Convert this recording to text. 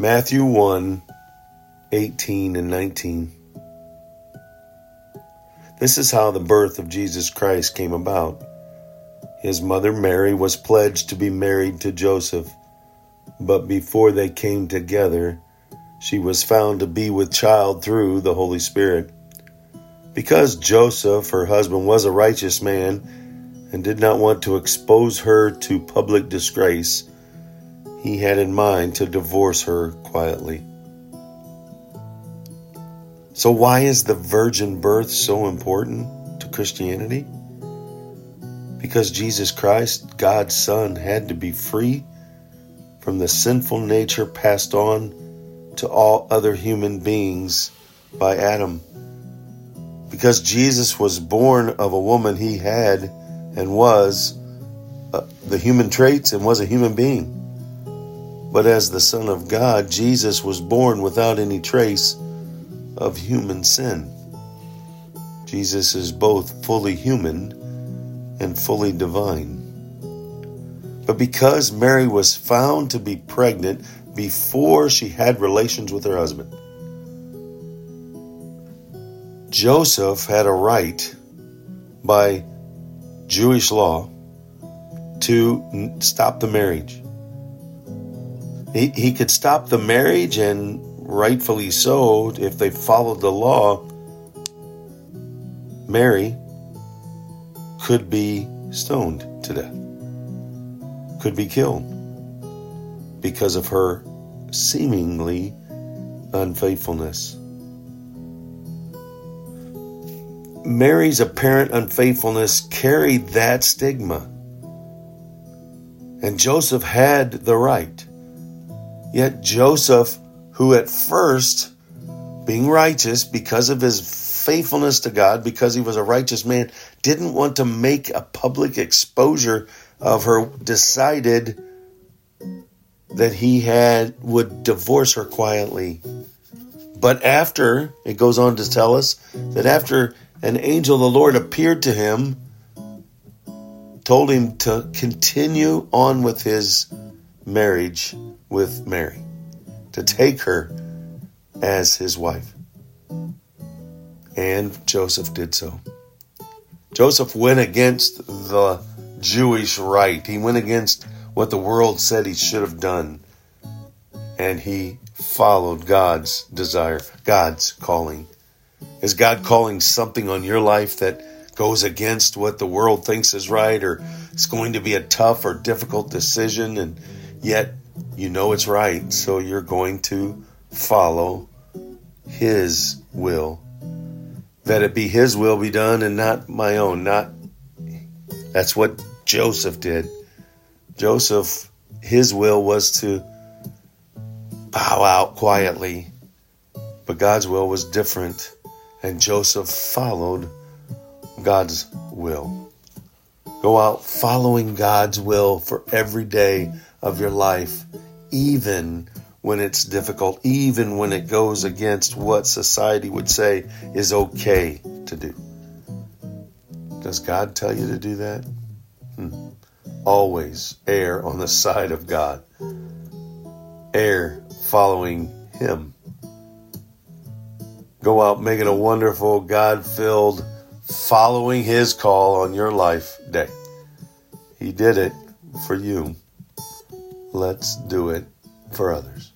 Matthew 1 18 and 19. This is how the birth of Jesus Christ came about. His mother Mary was pledged to be married to Joseph, but before they came together, she was found to be with child through the Holy Spirit. Because Joseph, her husband, was a righteous man and did not want to expose her to public disgrace, he had in mind to divorce her quietly. So, why is the virgin birth so important to Christianity? Because Jesus Christ, God's Son, had to be free from the sinful nature passed on to all other human beings by Adam. Because Jesus was born of a woman, he had and was uh, the human traits and was a human being. But as the Son of God, Jesus was born without any trace of human sin. Jesus is both fully human and fully divine. But because Mary was found to be pregnant before she had relations with her husband, Joseph had a right by Jewish law to stop the marriage. He, he could stop the marriage, and rightfully so, if they followed the law, Mary could be stoned to death, could be killed because of her seemingly unfaithfulness. Mary's apparent unfaithfulness carried that stigma. And Joseph had the right Yet Joseph, who at first, being righteous because of his faithfulness to God, because he was a righteous man, didn't want to make a public exposure of her, decided that he had would divorce her quietly. But after, it goes on to tell us that after an angel of the Lord appeared to him, told him to continue on with his marriage with Mary, to take her as his wife. And Joseph did so. Joseph went against the Jewish right. He went against what the world said he should have done. And he followed God's desire, God's calling. Is God calling something on your life that goes against what the world thinks is right, or it's going to be a tough or difficult decision, and yet you know it's right, so you're going to follow His will. That it be His will be done and not my own. Not that's what Joseph did. Joseph, his will was to bow out quietly, but God's will was different, and Joseph followed God's will. Go out following God's will for every day of your life even when it's difficult, even when it goes against what society would say is okay to do. Does God tell you to do that? Hmm. Always err on the side of God, err following Him. Go out making a wonderful, God filled, following His call on your life day. He did it for you let's do it for others.